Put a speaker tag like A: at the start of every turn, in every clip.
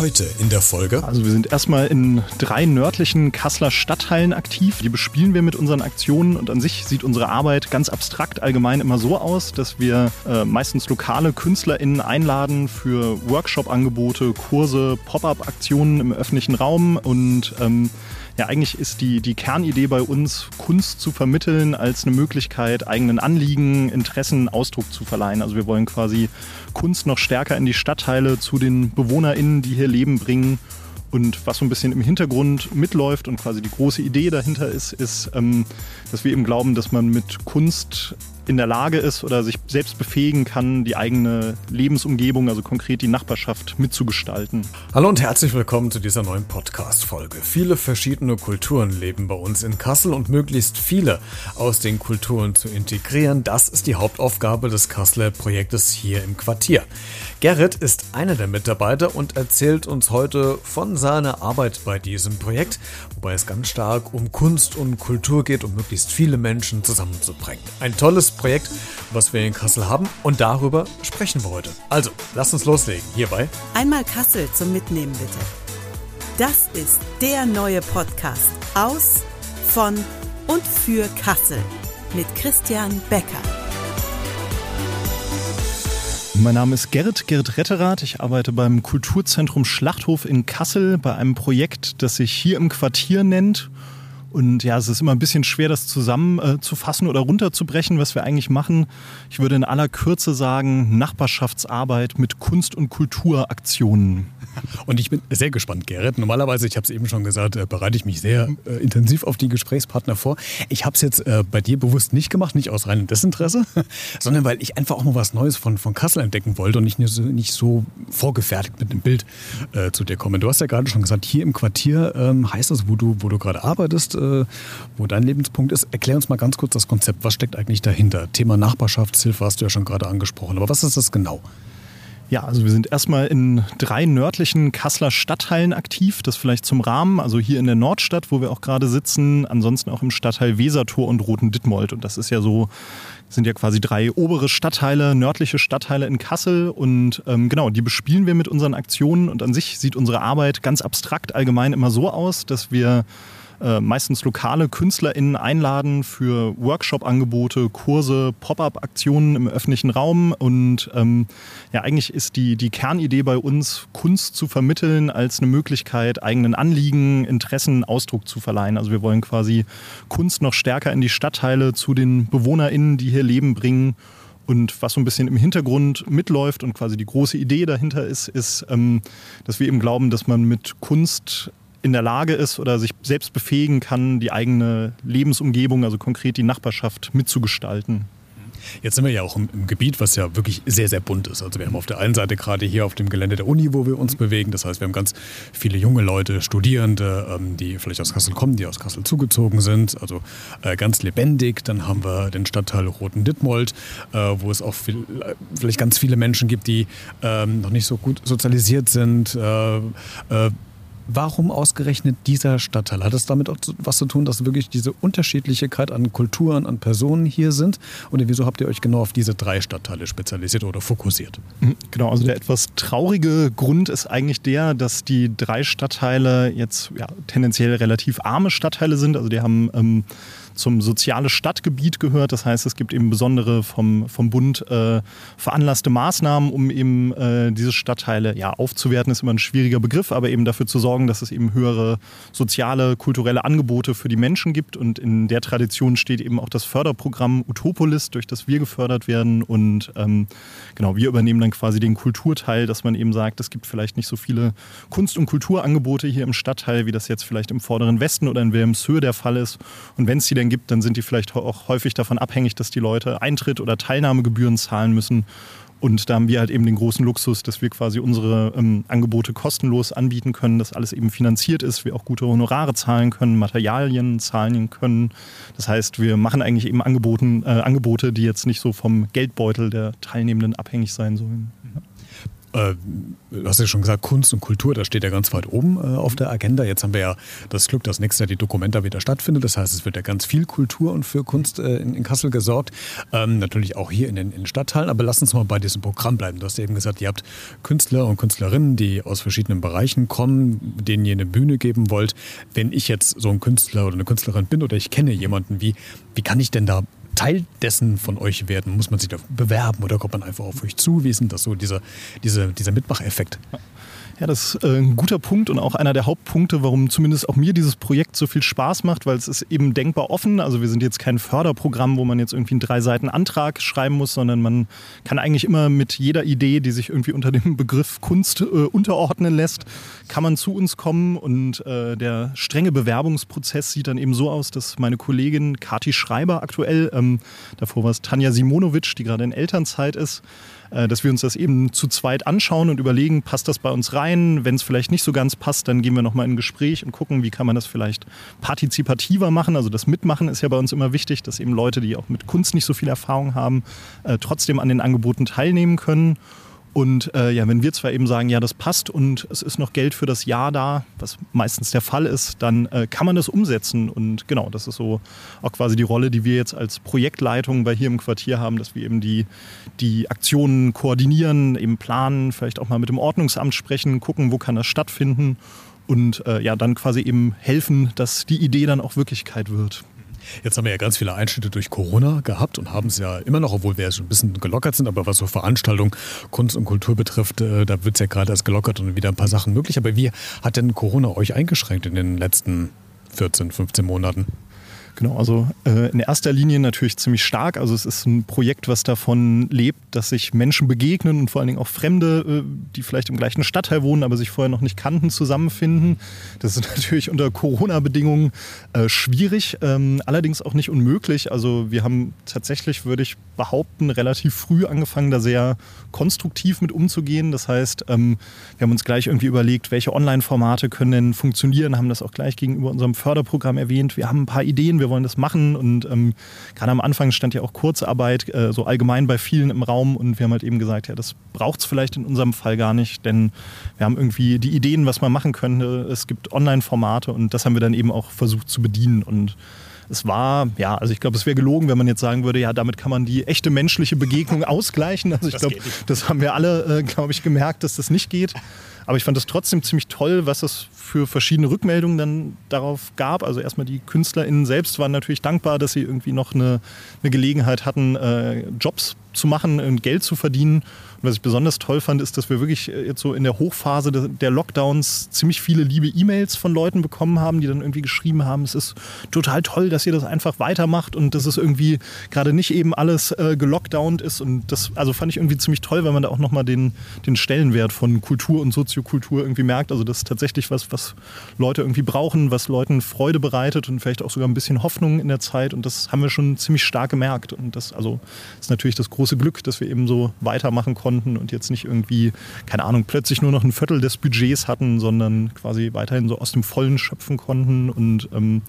A: Heute in der Folge.
B: Also wir sind erstmal in drei nördlichen Kasseler Stadtteilen aktiv. Die bespielen wir mit unseren Aktionen und an sich sieht unsere Arbeit ganz abstrakt allgemein immer so aus, dass wir äh, meistens lokale KünstlerInnen einladen für Workshop-Angebote, Kurse, Pop-up-Aktionen im öffentlichen Raum und ähm, ja, eigentlich ist die, die Kernidee bei uns, Kunst zu vermitteln als eine Möglichkeit, eigenen Anliegen, Interessen Ausdruck zu verleihen. Also wir wollen quasi Kunst noch stärker in die Stadtteile zu den BewohnerInnen, die hier leben, bringen. Und was so ein bisschen im Hintergrund mitläuft und quasi die große Idee dahinter ist, ist, ähm, dass wir eben glauben, dass man mit Kunst in der Lage ist oder sich selbst befähigen kann, die eigene Lebensumgebung, also konkret die Nachbarschaft, mitzugestalten.
A: Hallo und herzlich willkommen zu dieser neuen Podcast-Folge. Viele verschiedene Kulturen leben bei uns in Kassel und möglichst viele aus den Kulturen zu integrieren, das ist die Hauptaufgabe des Kasseler Projektes hier im Quartier. Gerrit ist einer der Mitarbeiter und erzählt uns heute von seiner Arbeit bei diesem Projekt, wobei es ganz stark um Kunst und Kultur geht, um möglichst viele Menschen zusammenzubringen. Ein tolles Projekt, was wir in Kassel haben und darüber sprechen wir heute. Also, lasst uns loslegen hierbei.
C: Einmal Kassel zum Mitnehmen bitte. Das ist der neue Podcast aus, von und für Kassel mit Christian Becker.
B: Mein Name ist Gerrit, Gerrit Retterath. Ich arbeite beim Kulturzentrum Schlachthof in Kassel bei einem Projekt, das sich hier im Quartier nennt und ja, es ist immer ein bisschen schwer, das zusammenzufassen äh, oder runterzubrechen, was wir eigentlich machen. Ich würde in aller Kürze sagen, Nachbarschaftsarbeit mit Kunst- und Kulturaktionen.
A: Und ich bin sehr gespannt, Gerrit. Normalerweise, ich habe es eben schon gesagt, äh, bereite ich mich sehr äh, intensiv auf die Gesprächspartner vor. Ich habe es jetzt äh, bei dir bewusst nicht gemacht, nicht aus reinem Desinteresse, sondern weil ich einfach auch mal was Neues von, von Kassel entdecken wollte und nicht, nicht so vorgefertigt mit dem Bild äh, zu dir komme. Du hast ja gerade schon gesagt, hier im Quartier ähm, heißt das, wo du, wo du gerade arbeitest, äh, wo dein Lebenspunkt ist. Erklär uns mal ganz kurz das Konzept. Was steckt eigentlich dahinter? Thema Nachbarschaftshilfe hast du ja schon gerade angesprochen. Aber was ist das genau?
B: Ja, also wir sind erstmal in drei nördlichen Kasseler Stadtteilen aktiv. Das vielleicht zum Rahmen. Also hier in der Nordstadt, wo wir auch gerade sitzen. Ansonsten auch im Stadtteil Wesertor und Roten Dittmold. Und das ist ja so, sind ja quasi drei obere Stadtteile, nördliche Stadtteile in Kassel. Und ähm, genau, die bespielen wir mit unseren Aktionen. Und an sich sieht unsere Arbeit ganz abstrakt allgemein immer so aus, dass wir äh, meistens lokale KünstlerInnen einladen für Workshop-Angebote, Kurse, Pop-up-Aktionen im öffentlichen Raum. Und ähm, ja, eigentlich ist die, die Kernidee bei uns, Kunst zu vermitteln als eine Möglichkeit, eigenen Anliegen, Interessen Ausdruck zu verleihen. Also wir wollen quasi Kunst noch stärker in die Stadtteile zu den BewohnerInnen, die hier leben, bringen. Und was so ein bisschen im Hintergrund mitläuft und quasi die große Idee dahinter ist, ist, ähm, dass wir eben glauben, dass man mit Kunst in der Lage ist oder sich selbst befähigen kann, die eigene Lebensumgebung, also konkret die Nachbarschaft mitzugestalten.
A: Jetzt sind wir ja auch im, im, Gebiet, was ja wirklich sehr, sehr bunt ist. Also wir haben auf der einen Seite gerade hier auf dem Gelände der Uni, wo wir uns bewegen. Das heißt, wir haben ganz viele junge Leute, Studierende, ähm, die vielleicht aus Kassel kommen, die aus Kassel zugezogen sind. Also äh, ganz lebendig. Dann haben wir den Stadtteil Roten Dittmold, äh, wo es auch viel, äh, vielleicht ganz viele Menschen gibt, die ähm, noch nicht so gut sozialisiert sind äh, Warum ausgerechnet dieser Stadtteil? Hat es damit auch was zu tun, dass wirklich diese Unterschiedlichkeit an Kulturen, an Personen hier sind? Oder wieso habt ihr euch genau auf diese drei Stadtteile spezialisiert oder fokussiert?
B: Mhm, genau, also der etwas traurige Grund ist eigentlich der, dass die drei Stadtteile jetzt ja, tendenziell relativ arme Stadtteile sind. Also die haben ähm, zum soziale Stadtgebiet gehört. Das heißt, es gibt eben besondere vom, vom Bund äh, veranlasste Maßnahmen, um eben äh, diese Stadtteile ja, aufzuwerten, ist immer ein schwieriger Begriff, aber eben dafür zu sorgen, dass es eben höhere soziale, kulturelle Angebote für die Menschen gibt. Und in der Tradition steht eben auch das Förderprogramm Utopolis, durch das wir gefördert werden. Und ähm, genau, wir übernehmen dann quasi den Kulturteil, dass man eben sagt, es gibt vielleicht nicht so viele Kunst- und Kulturangebote hier im Stadtteil, wie das jetzt vielleicht im vorderen Westen oder in Wilhelmshöhe der Fall ist. Und wenn es die denn gibt, dann sind die vielleicht auch häufig davon abhängig, dass die Leute Eintritt oder Teilnahmegebühren zahlen müssen. Und da haben wir halt eben den großen Luxus, dass wir quasi unsere ähm, Angebote kostenlos anbieten können, dass alles eben finanziert ist, wir auch gute Honorare zahlen können, Materialien zahlen können. Das heißt, wir machen eigentlich eben Angeboten, äh, Angebote, die jetzt nicht so vom Geldbeutel der Teilnehmenden abhängig sein sollen.
A: Äh, du hast ja schon gesagt, Kunst und Kultur, das steht ja ganz weit oben äh, auf der Agenda. Jetzt haben wir ja das Glück, dass nächstes Jahr die Dokumenta wieder stattfindet. Das heißt, es wird ja ganz viel Kultur und für Kunst äh, in, in, Kassel gesorgt. Ähm, natürlich auch hier in den, in Stadtteilen. Aber lass uns mal bei diesem Programm bleiben. Du hast ja eben gesagt, ihr habt Künstler und Künstlerinnen, die aus verschiedenen Bereichen kommen, denen ihr eine Bühne geben wollt. Wenn ich jetzt so ein Künstler oder eine Künstlerin bin oder ich kenne jemanden, wie, wie kann ich denn da Teil dessen von euch werden? Muss man sich da bewerben oder kommt man einfach auf euch zu? Wie ist denn das so, dieser, dieser, dieser Mitmacheffekt?
B: Ja, das ist äh, ein guter Punkt und auch einer der Hauptpunkte, warum zumindest auch mir dieses Projekt so viel Spaß macht, weil es ist eben denkbar offen. Also wir sind jetzt kein Förderprogramm, wo man jetzt irgendwie einen drei Seiten Antrag schreiben muss, sondern man kann eigentlich immer mit jeder Idee, die sich irgendwie unter dem Begriff Kunst äh, unterordnen lässt, kann man zu uns kommen und äh, der strenge Bewerbungsprozess sieht dann eben so aus, dass meine Kollegin Kati Schreiber aktuell, ähm, davor war es Tanja Simonovic, die gerade in Elternzeit ist, dass wir uns das eben zu zweit anschauen und überlegen, passt das bei uns rein? Wenn es vielleicht nicht so ganz passt, dann gehen wir nochmal in ein Gespräch und gucken, wie kann man das vielleicht partizipativer machen. Also das Mitmachen ist ja bei uns immer wichtig, dass eben Leute, die auch mit Kunst nicht so viel Erfahrung haben, äh, trotzdem an den Angeboten teilnehmen können. Und äh, ja, wenn wir zwar eben sagen, ja, das passt und es ist noch Geld für das Jahr da, was meistens der Fall ist, dann äh, kann man das umsetzen. Und genau, das ist so auch quasi die Rolle, die wir jetzt als Projektleitung bei hier im Quartier haben, dass wir eben die, die Aktionen koordinieren, eben planen, vielleicht auch mal mit dem Ordnungsamt sprechen, gucken, wo kann das stattfinden und äh, ja, dann quasi eben helfen, dass die Idee dann auch Wirklichkeit wird.
A: Jetzt haben wir ja ganz viele Einschnitte durch Corona gehabt und haben es ja immer noch, obwohl wir ja schon ein bisschen gelockert sind. Aber was so Veranstaltungen, Kunst und Kultur betrifft, äh, da wird es ja gerade erst gelockert und wieder ein paar Sachen möglich. Aber wie hat denn Corona euch eingeschränkt in den letzten 14, 15 Monaten?
B: Genau, also äh, in erster Linie natürlich ziemlich stark. Also es ist ein Projekt, was davon lebt, dass sich Menschen begegnen und vor allen Dingen auch Fremde, äh, die vielleicht im gleichen Stadtteil wohnen, aber sich vorher noch nicht kannten, zusammenfinden. Das ist natürlich unter Corona-Bedingungen äh, schwierig, ähm, allerdings auch nicht unmöglich. Also wir haben tatsächlich, würde ich behaupten, relativ früh angefangen, da sehr konstruktiv mit umzugehen. Das heißt, ähm, wir haben uns gleich irgendwie überlegt, welche Online-Formate können denn funktionieren, haben das auch gleich gegenüber unserem Förderprogramm erwähnt. Wir haben ein paar Ideen, wir wollen das machen. Und ähm, gerade am Anfang stand ja auch Kurzarbeit äh, so allgemein bei vielen im Raum. Und wir haben halt eben gesagt, ja, das braucht es vielleicht in unserem Fall gar nicht, denn wir haben irgendwie die Ideen, was man machen könnte. Es gibt Online-Formate und das haben wir dann eben auch versucht zu bedienen. Und es war, ja, also ich glaube, es wäre gelogen, wenn man jetzt sagen würde, ja, damit kann man die echte menschliche Begegnung ausgleichen. Also ich glaube, das haben wir alle, äh, glaube ich, gemerkt, dass das nicht geht. Aber ich fand es trotzdem ziemlich toll, was es für verschiedene Rückmeldungen dann darauf gab. Also erstmal die KünstlerInnen selbst waren natürlich dankbar, dass sie irgendwie noch eine, eine Gelegenheit hatten, äh, Jobs zu machen und Geld zu verdienen. Und was ich besonders toll fand, ist, dass wir wirklich äh, jetzt so in der Hochphase der Lockdowns ziemlich viele liebe E-Mails von Leuten bekommen haben, die dann irgendwie geschrieben haben, es ist total toll, dass ihr das einfach weitermacht und dass es irgendwie gerade nicht eben alles äh, gelockdownt ist. Und das also fand ich irgendwie ziemlich toll, weil man da auch nochmal den, den Stellenwert von Kultur und Soziokultur irgendwie merkt. Also das ist tatsächlich was, was Leute irgendwie brauchen, was Leuten Freude bereitet und vielleicht auch sogar ein bisschen Hoffnung in der Zeit. Und das haben wir schon ziemlich stark gemerkt. Und das also ist natürlich das große Glück, dass wir eben so weitermachen konnten konnten und jetzt nicht irgendwie, keine Ahnung, plötzlich nur noch ein Viertel des Budgets hatten, sondern quasi weiterhin so aus dem Vollen schöpfen konnten und ähm,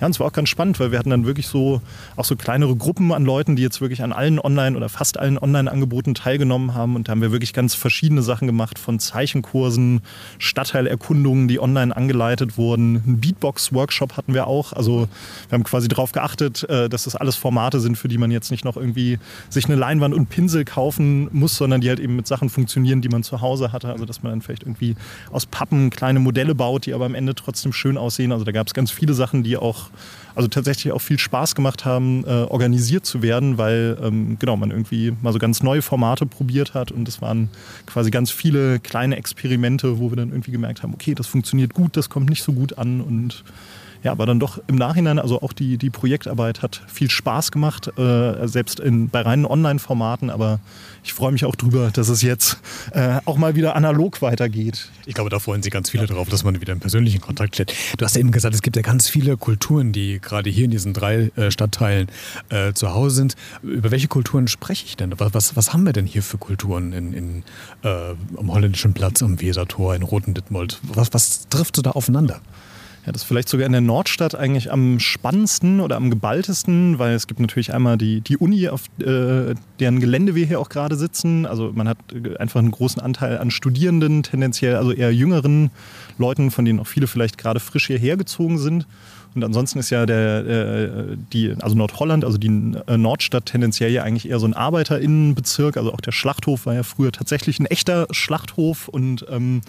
B: ja, und es war auch ganz spannend, weil wir hatten dann wirklich so auch so kleinere Gruppen an Leuten, die jetzt wirklich an allen Online- oder fast allen Online-Angeboten teilgenommen haben. Und da haben wir wirklich ganz verschiedene Sachen gemacht, von Zeichenkursen, Stadtteilerkundungen, die online angeleitet wurden. Ein Beatbox-Workshop hatten wir auch. Also wir haben quasi darauf geachtet, äh, dass das alles Formate sind, für die man jetzt nicht noch irgendwie sich eine Leinwand und Pinsel kaufen muss, sondern die halt eben mit Sachen funktionieren, die man zu Hause hatte. Also dass man dann vielleicht irgendwie aus Pappen kleine Modelle baut, die aber am Ende trotzdem schön aussehen. Also da gab es ganz viele Sachen, die auch Merci. Also tatsächlich auch viel Spaß gemacht haben, äh, organisiert zu werden, weil ähm, genau man irgendwie mal so ganz neue Formate probiert hat und es waren quasi ganz viele kleine Experimente, wo wir dann irgendwie gemerkt haben, okay, das funktioniert gut, das kommt nicht so gut an und ja, aber dann doch im Nachhinein, also auch die, die Projektarbeit hat viel Spaß gemacht, äh, selbst in, bei reinen Online-Formaten, aber ich freue mich auch drüber, dass es jetzt äh, auch mal wieder analog weitergeht.
A: Ich glaube, da freuen sich ganz viele drauf, dass man wieder in persönlichen Kontakt steht. Du hast ja eben gesagt, es gibt ja ganz viele Kulturen, die gerade hier in diesen drei äh, Stadtteilen äh, zu Hause sind. Über welche Kulturen spreche ich denn? Was, was, haben wir denn hier für Kulturen in, in, äh, am Holländischen Platz, am Wesertor, in Roten Dittmold? Was, was trifft so da aufeinander?
B: Ja, das ist vielleicht sogar in der Nordstadt eigentlich am spannendsten oder am geballtesten, weil es gibt natürlich einmal die, die Uni, auf äh, deren Gelände wir hier auch gerade sitzen. Also man hat einfach einen großen Anteil an Studierenden, tendenziell also eher jüngeren Leuten, von denen auch viele vielleicht gerade frisch hierher gezogen sind. Und ansonsten ist ja der, äh, die, also Nordholland, also die äh, Nordstadt tendenziell ja eigentlich eher so ein ArbeiterInnenbezirk. Also auch der Schlachthof war ja früher tatsächlich ein echter Schlachthof und ähm,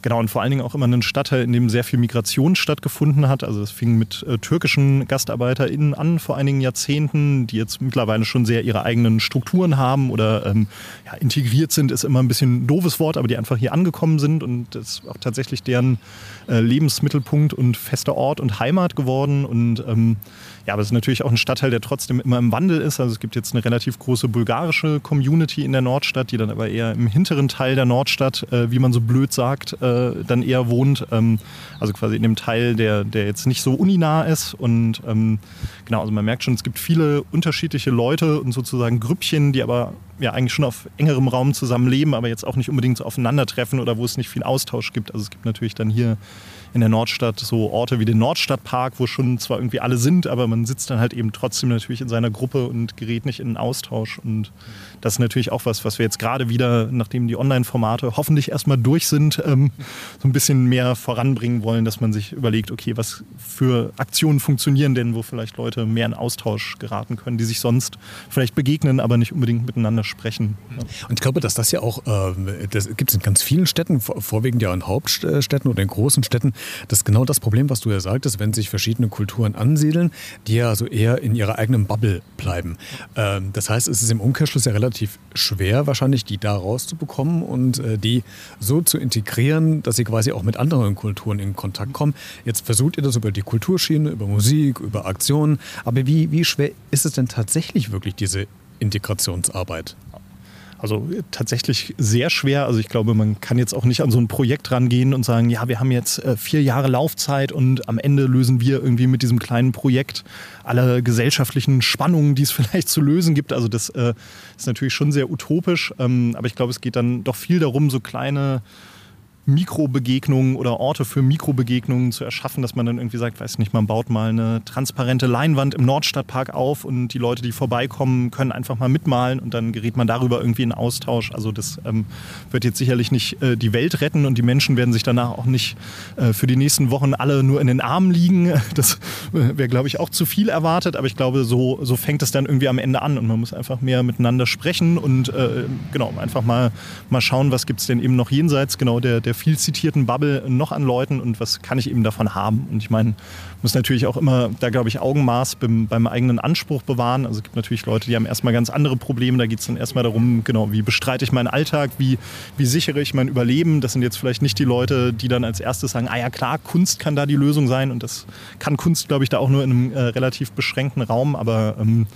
B: Genau, und vor allen Dingen auch immer einen Stadtteil, in dem sehr viel Migration stattgefunden hat. Also es fing mit äh, türkischen GastarbeiterInnen an vor einigen Jahrzehnten, die jetzt mittlerweile schon sehr ihre eigenen Strukturen haben oder ähm, ja, integriert sind, ist immer ein bisschen ein doofes Wort, aber die einfach hier angekommen sind und das ist auch tatsächlich deren äh, Lebensmittelpunkt und fester Ort und Heimat geworden. Und ähm, ja, aber es ist natürlich auch ein Stadtteil, der trotzdem immer im Wandel ist. Also es gibt jetzt eine relativ große bulgarische Community in der Nordstadt, die dann aber eher im hinteren Teil der Nordstadt, äh, wie man so blöd sagt, äh, dann eher wohnt. Ähm, also quasi in dem Teil, der, der jetzt nicht so uninah ist. Und ähm, genau, also man merkt schon, es gibt viele unterschiedliche Leute und sozusagen Grüppchen, die aber ja eigentlich schon auf engerem Raum zusammenleben, aber jetzt auch nicht unbedingt so aufeinandertreffen oder wo es nicht viel Austausch gibt. Also es gibt natürlich dann hier in der Nordstadt so Orte wie den Nordstadtpark, wo schon zwar irgendwie alle sind, aber man sitzt dann halt eben trotzdem natürlich in seiner Gruppe und gerät nicht in einen Austausch. Und das ist natürlich auch was, was wir jetzt gerade wieder, nachdem die Online-Formate hoffentlich erstmal durch sind, ähm, so ein bisschen mehr voranbringen wollen, dass man sich überlegt, okay, was für Aktionen funktionieren denn, wo vielleicht Leute mehr in Austausch geraten können, die sich sonst vielleicht begegnen, aber nicht unbedingt miteinander sprechen.
A: Und ich glaube, dass das ja auch, äh, das gibt es in ganz vielen Städten, vorwiegend ja in Hauptstädten oder in großen Städten, das ist genau das Problem, was du ja sagtest, wenn sich verschiedene Kulturen ansiedeln, die ja also eher in ihrer eigenen Bubble bleiben. Ähm, das heißt, es ist im Umkehrschluss ja relativ schwer, wahrscheinlich die da rauszubekommen und äh, die so zu integrieren, dass sie quasi auch mit anderen Kulturen in Kontakt kommen. Jetzt versucht ihr das über die Kulturschiene, über Musik, über Aktionen. Aber wie, wie schwer ist es denn tatsächlich wirklich, diese Integrationsarbeit?
B: Also tatsächlich sehr schwer. Also ich glaube, man kann jetzt auch nicht an so ein Projekt rangehen und sagen, ja, wir haben jetzt äh, vier Jahre Laufzeit und am Ende lösen wir irgendwie mit diesem kleinen Projekt alle gesellschaftlichen Spannungen, die es vielleicht zu lösen gibt. Also das äh, ist natürlich schon sehr utopisch. Ähm, aber ich glaube, es geht dann doch viel darum, so kleine Mikrobegegnungen oder Orte für Mikrobegegnungen zu erschaffen, dass man dann irgendwie sagt, weiß nicht, man baut mal eine transparente Leinwand im Nordstadtpark auf und die Leute, die vorbeikommen, können einfach mal mitmalen und dann gerät man darüber irgendwie in Austausch. Also das ähm, wird jetzt sicherlich nicht äh, die Welt retten und die Menschen werden sich danach auch nicht äh, für die nächsten Wochen alle nur in den Armen liegen. Das äh, wäre, glaube ich, auch zu viel erwartet, aber ich glaube, so, so fängt es dann irgendwie am Ende an und man muss einfach mehr miteinander sprechen und äh, genau, einfach mal, mal schauen, was gibt es denn eben noch jenseits genau der, der viel zitierten Bubble noch an Leuten und was kann ich eben davon haben? Und ich meine, muss natürlich auch immer da, glaube ich, Augenmaß beim, beim, eigenen Anspruch bewahren. Also es gibt natürlich Leute, die haben erstmal ganz andere Probleme. Da geht es dann erstmal darum, genau, wie bestreite ich meinen Alltag, wie, wie sichere ich mein Überleben. Das sind jetzt vielleicht nicht die Leute, die dann als erstes sagen, ah ja klar, Kunst kann da die Lösung sein. Und das kann Kunst, glaube ich, da auch nur in einem äh, relativ beschränkten Raum. Aber ähm,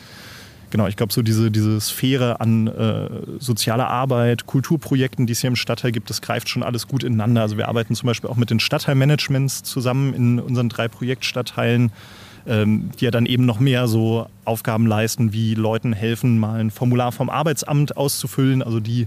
B: genau, ich glaube, so diese, diese Sphäre an äh, sozialer Arbeit, Kulturprojekten, die es hier im Stadtteil gibt, das greift schon alles gut ineinander. Also wir arbeiten zum Beispiel auch mit den Stadtteilmanagements zusammen in unseren drei Projektstadtteilen, ähm, die ja dann eben noch mehr so Aufgaben leisten, wie Leuten helfen, mal ein Formular vom Arbeitsamt auszufüllen, also die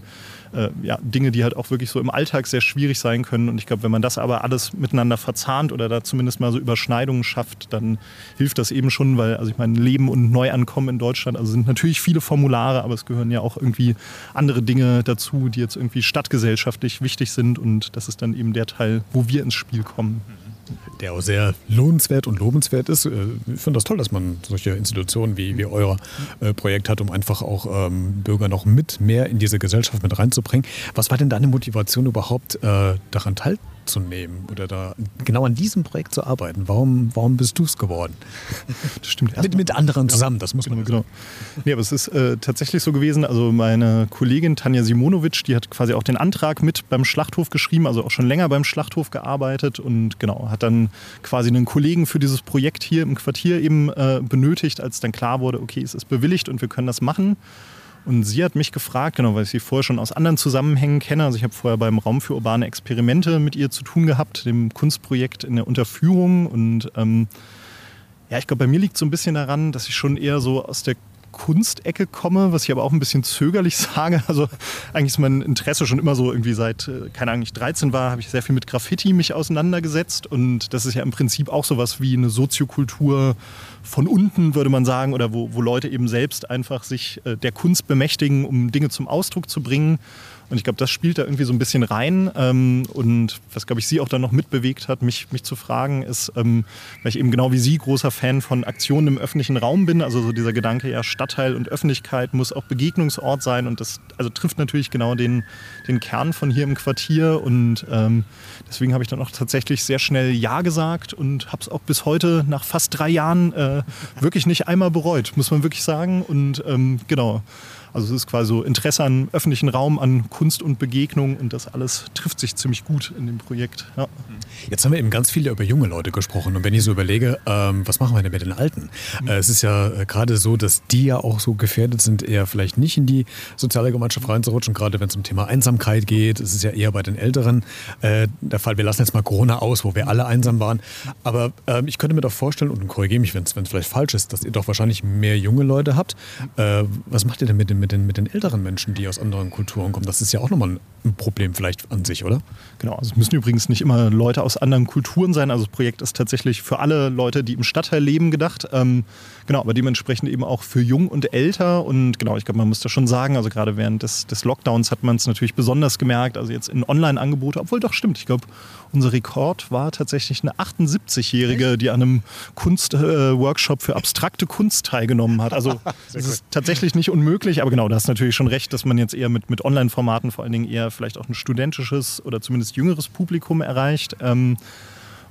B: äh, ja, Dinge, die halt auch wirklich so im Alltag sehr schwierig sein können. Und ich glaube, wenn man das aber alles miteinander verzahnt oder da zumindest mal so Überschneidungen schafft, dann hilft das eben schon, weil, also ich meine, Leben und Neuankommen in Deutschland, also sind natürlich viele Formulare, aber es gehören ja auch irgendwie andere Dinge dazu, die jetzt irgendwie stadtgesellschaftlich wichtig sind. Und das ist dann eben der Teil, wo wir ins Spiel kommen
A: der auch sehr lohnenswert und lobenswert ist. Äh, ich finde das toll, dass man solche Institutionen wie, wie euer äh, Projekt hat, um einfach auch ähm, Bürger noch mit mehr in diese Gesellschaft mit reinzubringen. Was war denn deine Motivation überhaupt, äh, daran teilzunehmen? Zu nehmen oder da genau an diesem Projekt zu arbeiten? Warum, warum bist du es geworden?
B: Das stimmt.
A: Mit, mit anderen zusammen, das muss man
B: genau. genau. Nee, aber es ist äh, tatsächlich so gewesen. Also meine Kollegin Tanja Simonovic, die hat quasi auch den Antrag mit beim Schlachthof geschrieben, also auch schon länger beim Schlachthof gearbeitet und genau, hat dann quasi einen Kollegen für dieses Projekt hier im Quartier eben äh, benötigt, als dann klar wurde, okay, es ist bewilligt und wir können das machen. Und sie hat mich gefragt, genau, weil ich sie vorher schon aus anderen Zusammenhängen kenne. Also ich habe vorher beim Raum für urbane Experimente mit ihr zu tun gehabt, dem Kunstprojekt in der Unterführung. Und ähm, ja, ich glaube, bei mir liegt so ein bisschen daran, dass ich schon eher so aus der Kunstecke komme, was ich aber auch ein bisschen zögerlich sage. Also eigentlich ist mein Interesse schon immer so irgendwie seit, äh, keine Ahnung, ich 13 war, habe ich sehr viel mit Graffiti mich auseinandergesetzt und das ist ja im Prinzip auch sowas wie eine Soziokultur von unten, würde man sagen, oder wo, wo Leute eben selbst einfach sich äh, der Kunst bemächtigen, um Dinge zum Ausdruck zu bringen. Und ich glaube, das spielt da irgendwie so ein bisschen rein. Ähm, und was, glaube ich, sie auch dann noch mitbewegt hat, mich, mich zu fragen, ist, ähm, weil ich eben genau wie sie großer Fan von Aktionen im öffentlichen Raum bin. Also so dieser Gedanke, ja, Stadtteil und Öffentlichkeit muss auch Begegnungsort sein. Und das also trifft natürlich genau den, den Kern von hier im Quartier. Und ähm, deswegen habe ich dann auch tatsächlich sehr schnell Ja gesagt und habe es auch bis heute nach fast drei Jahren äh, wirklich nicht einmal bereut, muss man wirklich sagen. Und ähm, genau. Also es ist quasi so Interesse an öffentlichen Raum, an Kunst und Begegnung und das alles trifft sich ziemlich gut in dem Projekt. Ja.
A: Jetzt haben wir eben ganz viel über junge Leute gesprochen und wenn ich so überlege, ähm, was machen wir denn mit den Alten? Mhm. Äh, es ist ja äh, gerade so, dass die ja auch so gefährdet sind, eher vielleicht nicht in die soziale Gemeinschaft reinzurutschen, gerade wenn es um Thema Einsamkeit geht. Es ist ja eher bei den Älteren äh, der Fall. Wir lassen jetzt mal Corona aus, wo wir alle einsam waren. Aber ähm, ich könnte mir doch vorstellen, und korrigiere mich, wenn es vielleicht falsch ist, dass ihr doch wahrscheinlich mehr junge Leute habt. Äh, was macht ihr denn mit den mit den, mit den älteren Menschen, die aus anderen Kulturen kommen? Das ist ja auch nochmal ein Problem vielleicht an sich, oder?
B: Genau, also es müssen übrigens nicht immer Leute aus anderen Kulturen sein. Also das Projekt ist tatsächlich für alle Leute, die im Stadtteil leben, gedacht. Ähm, genau, aber dementsprechend eben auch für jung und älter. Und genau, ich glaube, man muss das schon sagen, also gerade während des, des Lockdowns hat man es natürlich besonders gemerkt. Also jetzt in Online-Angebote, obwohl doch stimmt, ich glaube, unser Rekord war tatsächlich eine 78-Jährige, die an einem Kunstworkshop äh, für abstrakte Kunst teilgenommen hat. Also es ist tatsächlich nicht unmöglich, aber genau, da hast natürlich schon recht, dass man jetzt eher mit, mit Online-Formaten vor allen Dingen eher vielleicht auch ein studentisches oder zumindest jüngeres Publikum erreicht. Ähm,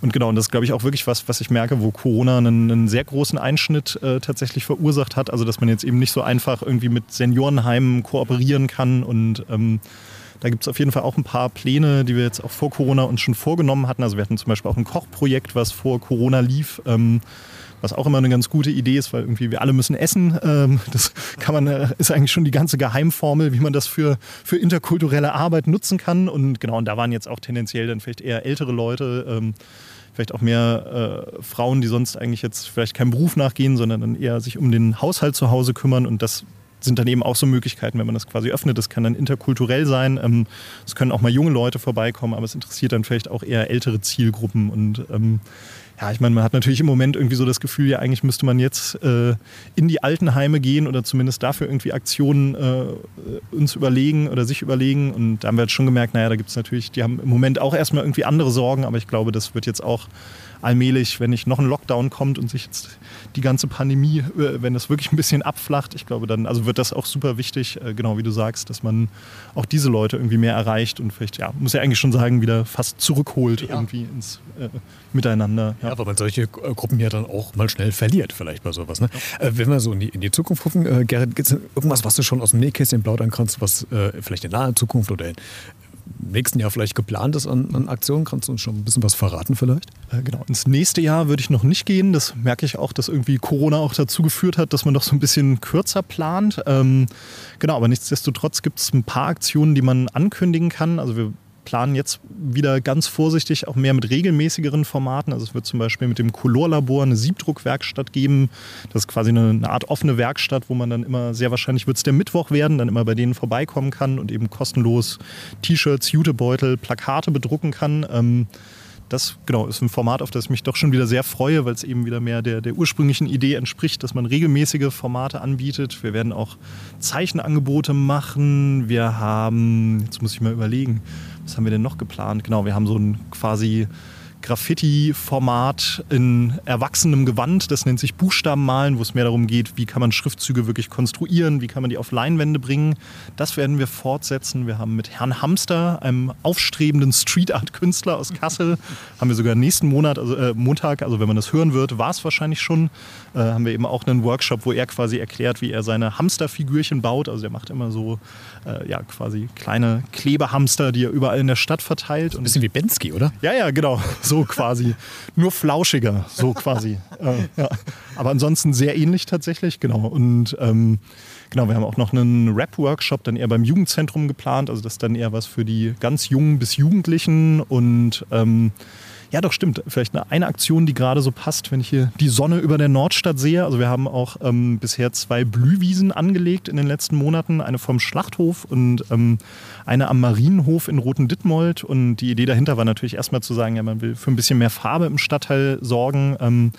B: und genau, und das ist, glaube ich, auch wirklich was, was ich merke, wo Corona einen, einen sehr großen Einschnitt äh, tatsächlich verursacht hat. Also, dass man jetzt eben nicht so einfach irgendwie mit Seniorenheimen kooperieren kann und ähm, da gibt es auf jeden Fall auch ein paar Pläne, die wir jetzt auch vor Corona uns schon vorgenommen hatten. Also wir hatten zum Beispiel auch ein Kochprojekt, was vor Corona lief. Ähm, was auch immer eine ganz gute Idee ist, weil irgendwie wir alle müssen essen. Ähm, das kann man, äh, ist eigentlich schon die ganze Geheimformel, wie man das für, für interkulturelle Arbeit nutzen kann. Und genau, und da waren jetzt auch tendenziell dann vielleicht eher ältere Leute, ähm, vielleicht auch mehr äh, Frauen, die sonst eigentlich jetzt vielleicht keinem Beruf nachgehen, sondern dann eher sich um den Haushalt zu Hause kümmern. Und das sind dann eben auch so Möglichkeiten, wenn man das quasi öffnet. Das kann dann interkulturell sein. Ähm, es können auch mal junge Leute vorbeikommen, aber es interessiert dann vielleicht auch eher ältere Zielgruppen. Und ähm, ja, ich meine, man hat natürlich im Moment irgendwie so das Gefühl, ja, eigentlich müsste man jetzt äh, in die Altenheime gehen oder zumindest dafür irgendwie Aktionen äh, uns überlegen oder sich überlegen. Und da haben wir jetzt schon gemerkt, naja, da gibt es natürlich, die haben im Moment auch erstmal irgendwie andere Sorgen, aber ich glaube, das wird jetzt auch allmählich, wenn nicht noch ein Lockdown kommt und sich jetzt die ganze Pandemie, äh, wenn das wirklich ein bisschen abflacht, ich glaube, dann also wird das auch super wichtig, äh, genau wie du sagst, dass man auch diese Leute irgendwie mehr erreicht und vielleicht, ja, muss ja eigentlich schon sagen, wieder fast zurückholt ja. irgendwie ins äh, Miteinander.
A: Ja. ja, weil man solche äh, Gruppen ja dann auch mal schnell verliert, vielleicht bei sowas. Ne? Ja. Äh, wenn wir so in die, in die Zukunft gucken, äh, Gerrit, gibt es irgendwas, was du schon aus dem Nähkästchen plaudern kannst, was vielleicht in naher Zukunft oder in nächsten Jahr vielleicht geplant ist an, an, Aktionen? Kannst du uns schon ein bisschen was verraten vielleicht?
B: Äh, genau, ins nächste Jahr würde ich noch nicht gehen. Das merke ich auch, dass irgendwie Corona auch dazu geführt hat, dass man doch so ein bisschen kürzer plant. Ähm, genau, aber nichtsdestotrotz gibt es ein paar Aktionen, die man ankündigen kann. Also wir planen jetzt wieder ganz vorsichtig auch mehr mit regelmäßigeren Formaten. Also es wird zum Beispiel mit dem Colorlabor eine Siebdruckwerkstatt geben. Das ist quasi eine, eine, Art offene Werkstatt, wo man dann immer, sehr wahrscheinlich wird es der Mittwoch werden, dann immer bei denen vorbeikommen kann und eben kostenlos T-Shirts, Jutebeutel, Plakate bedrucken kann. Ähm, das genau, ist ein Format, auf das ich mich doch schon wieder sehr freue, weil es eben wieder mehr der, der ursprünglichen Idee entspricht, dass man regelmäßige Formate anbietet. Wir werden auch Zeichenangebote machen. Wir haben, jetzt muss ich mal überlegen, was haben wir denn noch geplant? Genau, wir haben so ein quasi Graffiti-Format in erwachsenem Gewand. Das nennt sich Buchstabenmalen, wo es mehr darum geht, wie kann man Schriftzüge wirklich konstruieren, wie kann man die auf Leinwände bringen. Das werden wir fortsetzen. Wir haben mit Herrn Hamster, einem aufstrebenden Street-Art-Künstler aus Kassel, haben wir sogar nächsten Monat, also äh, Montag, also wenn man das hören wird, war es wahrscheinlich schon, äh, haben wir eben auch einen Workshop, wo er quasi erklärt, wie er seine Hamsterfigürchen baut. Also er macht immer so äh, ja, quasi kleine Klebehamster, die er überall in der Stadt verteilt.
A: Ein bisschen wie Bensky, oder?
B: Ja, ja, genau. So quasi. Nur flauschiger, so quasi. äh, ja. Aber ansonsten sehr ähnlich tatsächlich, genau. Und ähm, genau, wir haben auch noch einen Rap-Workshop dann eher beim Jugendzentrum geplant. Also das ist dann eher was für die ganz Jungen bis Jugendlichen und ähm, Ja, doch, stimmt. Vielleicht eine, eine Aktion, die gerade so passt, wenn ich hier die Sonne über der Nordstadt sehe. Also wir haben auch ähm, bisher zwei Blühwiesen angelegt in den letzten Monaten. Eine vom Schlachthof und ähm, eine am Marienhof in Roten Dittmold. Und die Idee dahinter war natürlich erstmal zu sagen, ja, man will für ein bisschen mehr Farbe im Stadtteil sorgen. Ähm,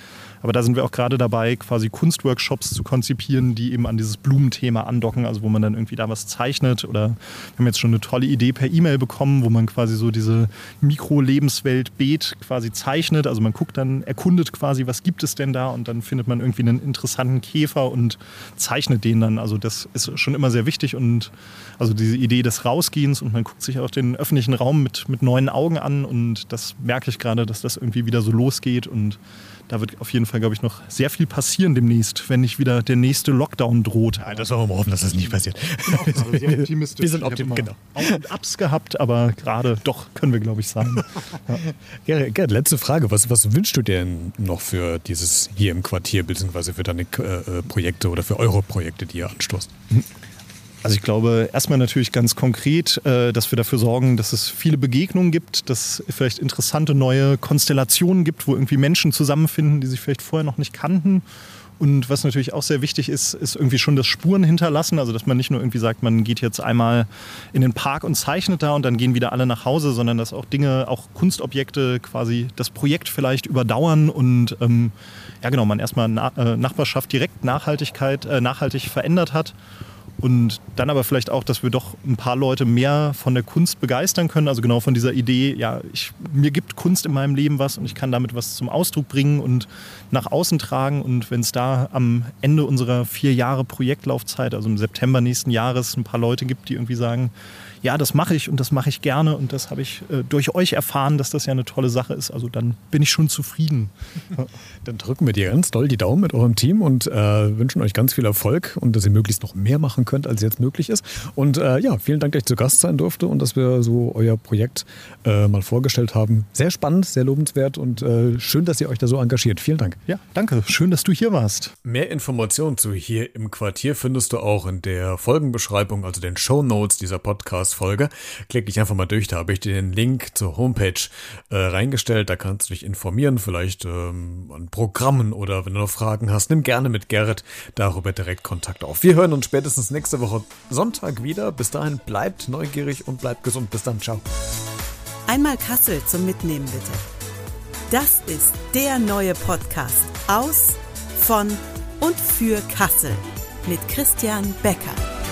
B: aber da sind wir auch gerade dabei, quasi Kunstworkshops zu konzipieren, die eben an dieses Blumenthema andocken, also wo man dann irgendwie da was zeichnet. Oder wir haben jetzt schon eine tolle Idee per E-Mail bekommen, wo man quasi so diese Mikro-Lebenswelt Beet quasi zeichnet. Also man guckt dann, erkundet quasi, was gibt es denn da und dann findet man irgendwie einen interessanten Käfer und zeichnet den dann. Also das ist schon immer sehr wichtig und also diese Idee des Rausgehens und man guckt sich auch den öffentlichen Raum mit, mit neuen Augen an und das merke ich gerade, dass das irgendwie wieder so losgeht und da wird auf jeden Fall, glaube ich, noch sehr viel passieren demnächst, wenn nicht wieder der nächste Lockdown droht.
A: Ja, das wollen wir mal hoffen, dass das nicht passiert.
B: Genau, also sehr optimistisch.
A: Wir sind optimistisch, genau.
B: Auf und Ups gehabt, aber gerade doch können wir, glaube ich, sagen.
A: Ja. Gerrit, Gerrit, letzte Frage. Was, was wünschst du dir denn noch für dieses hier im Quartier, beziehungsweise für deine äh, Projekte oder für eure Projekte, die ihr anstoßt?
B: Also ich glaube erstmal natürlich ganz konkret, äh, dass wir dafür sorgen, dass es viele Begegnungen gibt, dass es vielleicht interessante neue Konstellationen gibt, wo irgendwie Menschen zusammenfinden, die sich vielleicht vorher noch nicht kannten. Und was natürlich auch sehr wichtig ist, ist irgendwie schon das Spuren hinterlassen. Also dass man nicht nur irgendwie sagt, man geht jetzt einmal in den Park und zeichnet da und dann gehen wieder alle nach Hause, sondern dass auch Dinge, auch Kunstobjekte quasi das Projekt vielleicht überdauern und ähm, ja genau, man erstmal Na äh, Nachbarschaft direkt Nachhaltigkeit, äh, nachhaltig verändert hat und dann aber vielleicht auch, dass wir doch ein paar Leute mehr von der Kunst begeistern können. Also genau von dieser Idee, ja, ich, mir gibt Kunst in meinem Leben was und ich kann damit was zum Ausdruck bringen und nach außen tragen. Und wenn es da am Ende unserer vier Jahre Projektlaufzeit, also im September nächsten Jahres, ein paar Leute gibt, die irgendwie sagen, ja, das mache ich und das mache ich gerne und das habe ich äh, durch euch erfahren, dass das ja eine tolle Sache ist. Also dann bin ich schon zufrieden.
A: Dann drücken wir dir ganz doll die Daumen mit eurem Team und äh, wünschen euch ganz viel Erfolg und dass ihr möglichst noch mehr machen könnt, als jetzt möglich ist. Und äh, ja, vielen Dank, dass ich zu Gast sein durfte und dass wir so euer Projekt äh, mal vorgestellt haben. Sehr spannend, sehr lobenswert und äh, schön, dass ihr euch da so engagiert. Vielen Dank.
B: Ja, danke. Schön, dass du hier warst.
A: Mehr Informationen zu hier im Quartier findest du auch in der Folgenbeschreibung, also den Show Notes dieser Podcast Podcast-Folge. Klick dich einfach mal durch, da habe ich dir den Link zur Homepage äh, reingestellt. Da kannst du dich informieren, vielleicht ähm, an Programmen oder wenn du noch Fragen hast, nimm gerne mit Gerrit darüber direkt Kontakt auf. Wir hören uns spätestens nächste Woche Sonntag wieder. Bis dahin bleibt neugierig und bleibt gesund. Bis dann, ciao.
C: Einmal Kassel zum Mitnehmen bitte. Das ist der neue Podcast aus, von und für Kassel mit Christian Becker.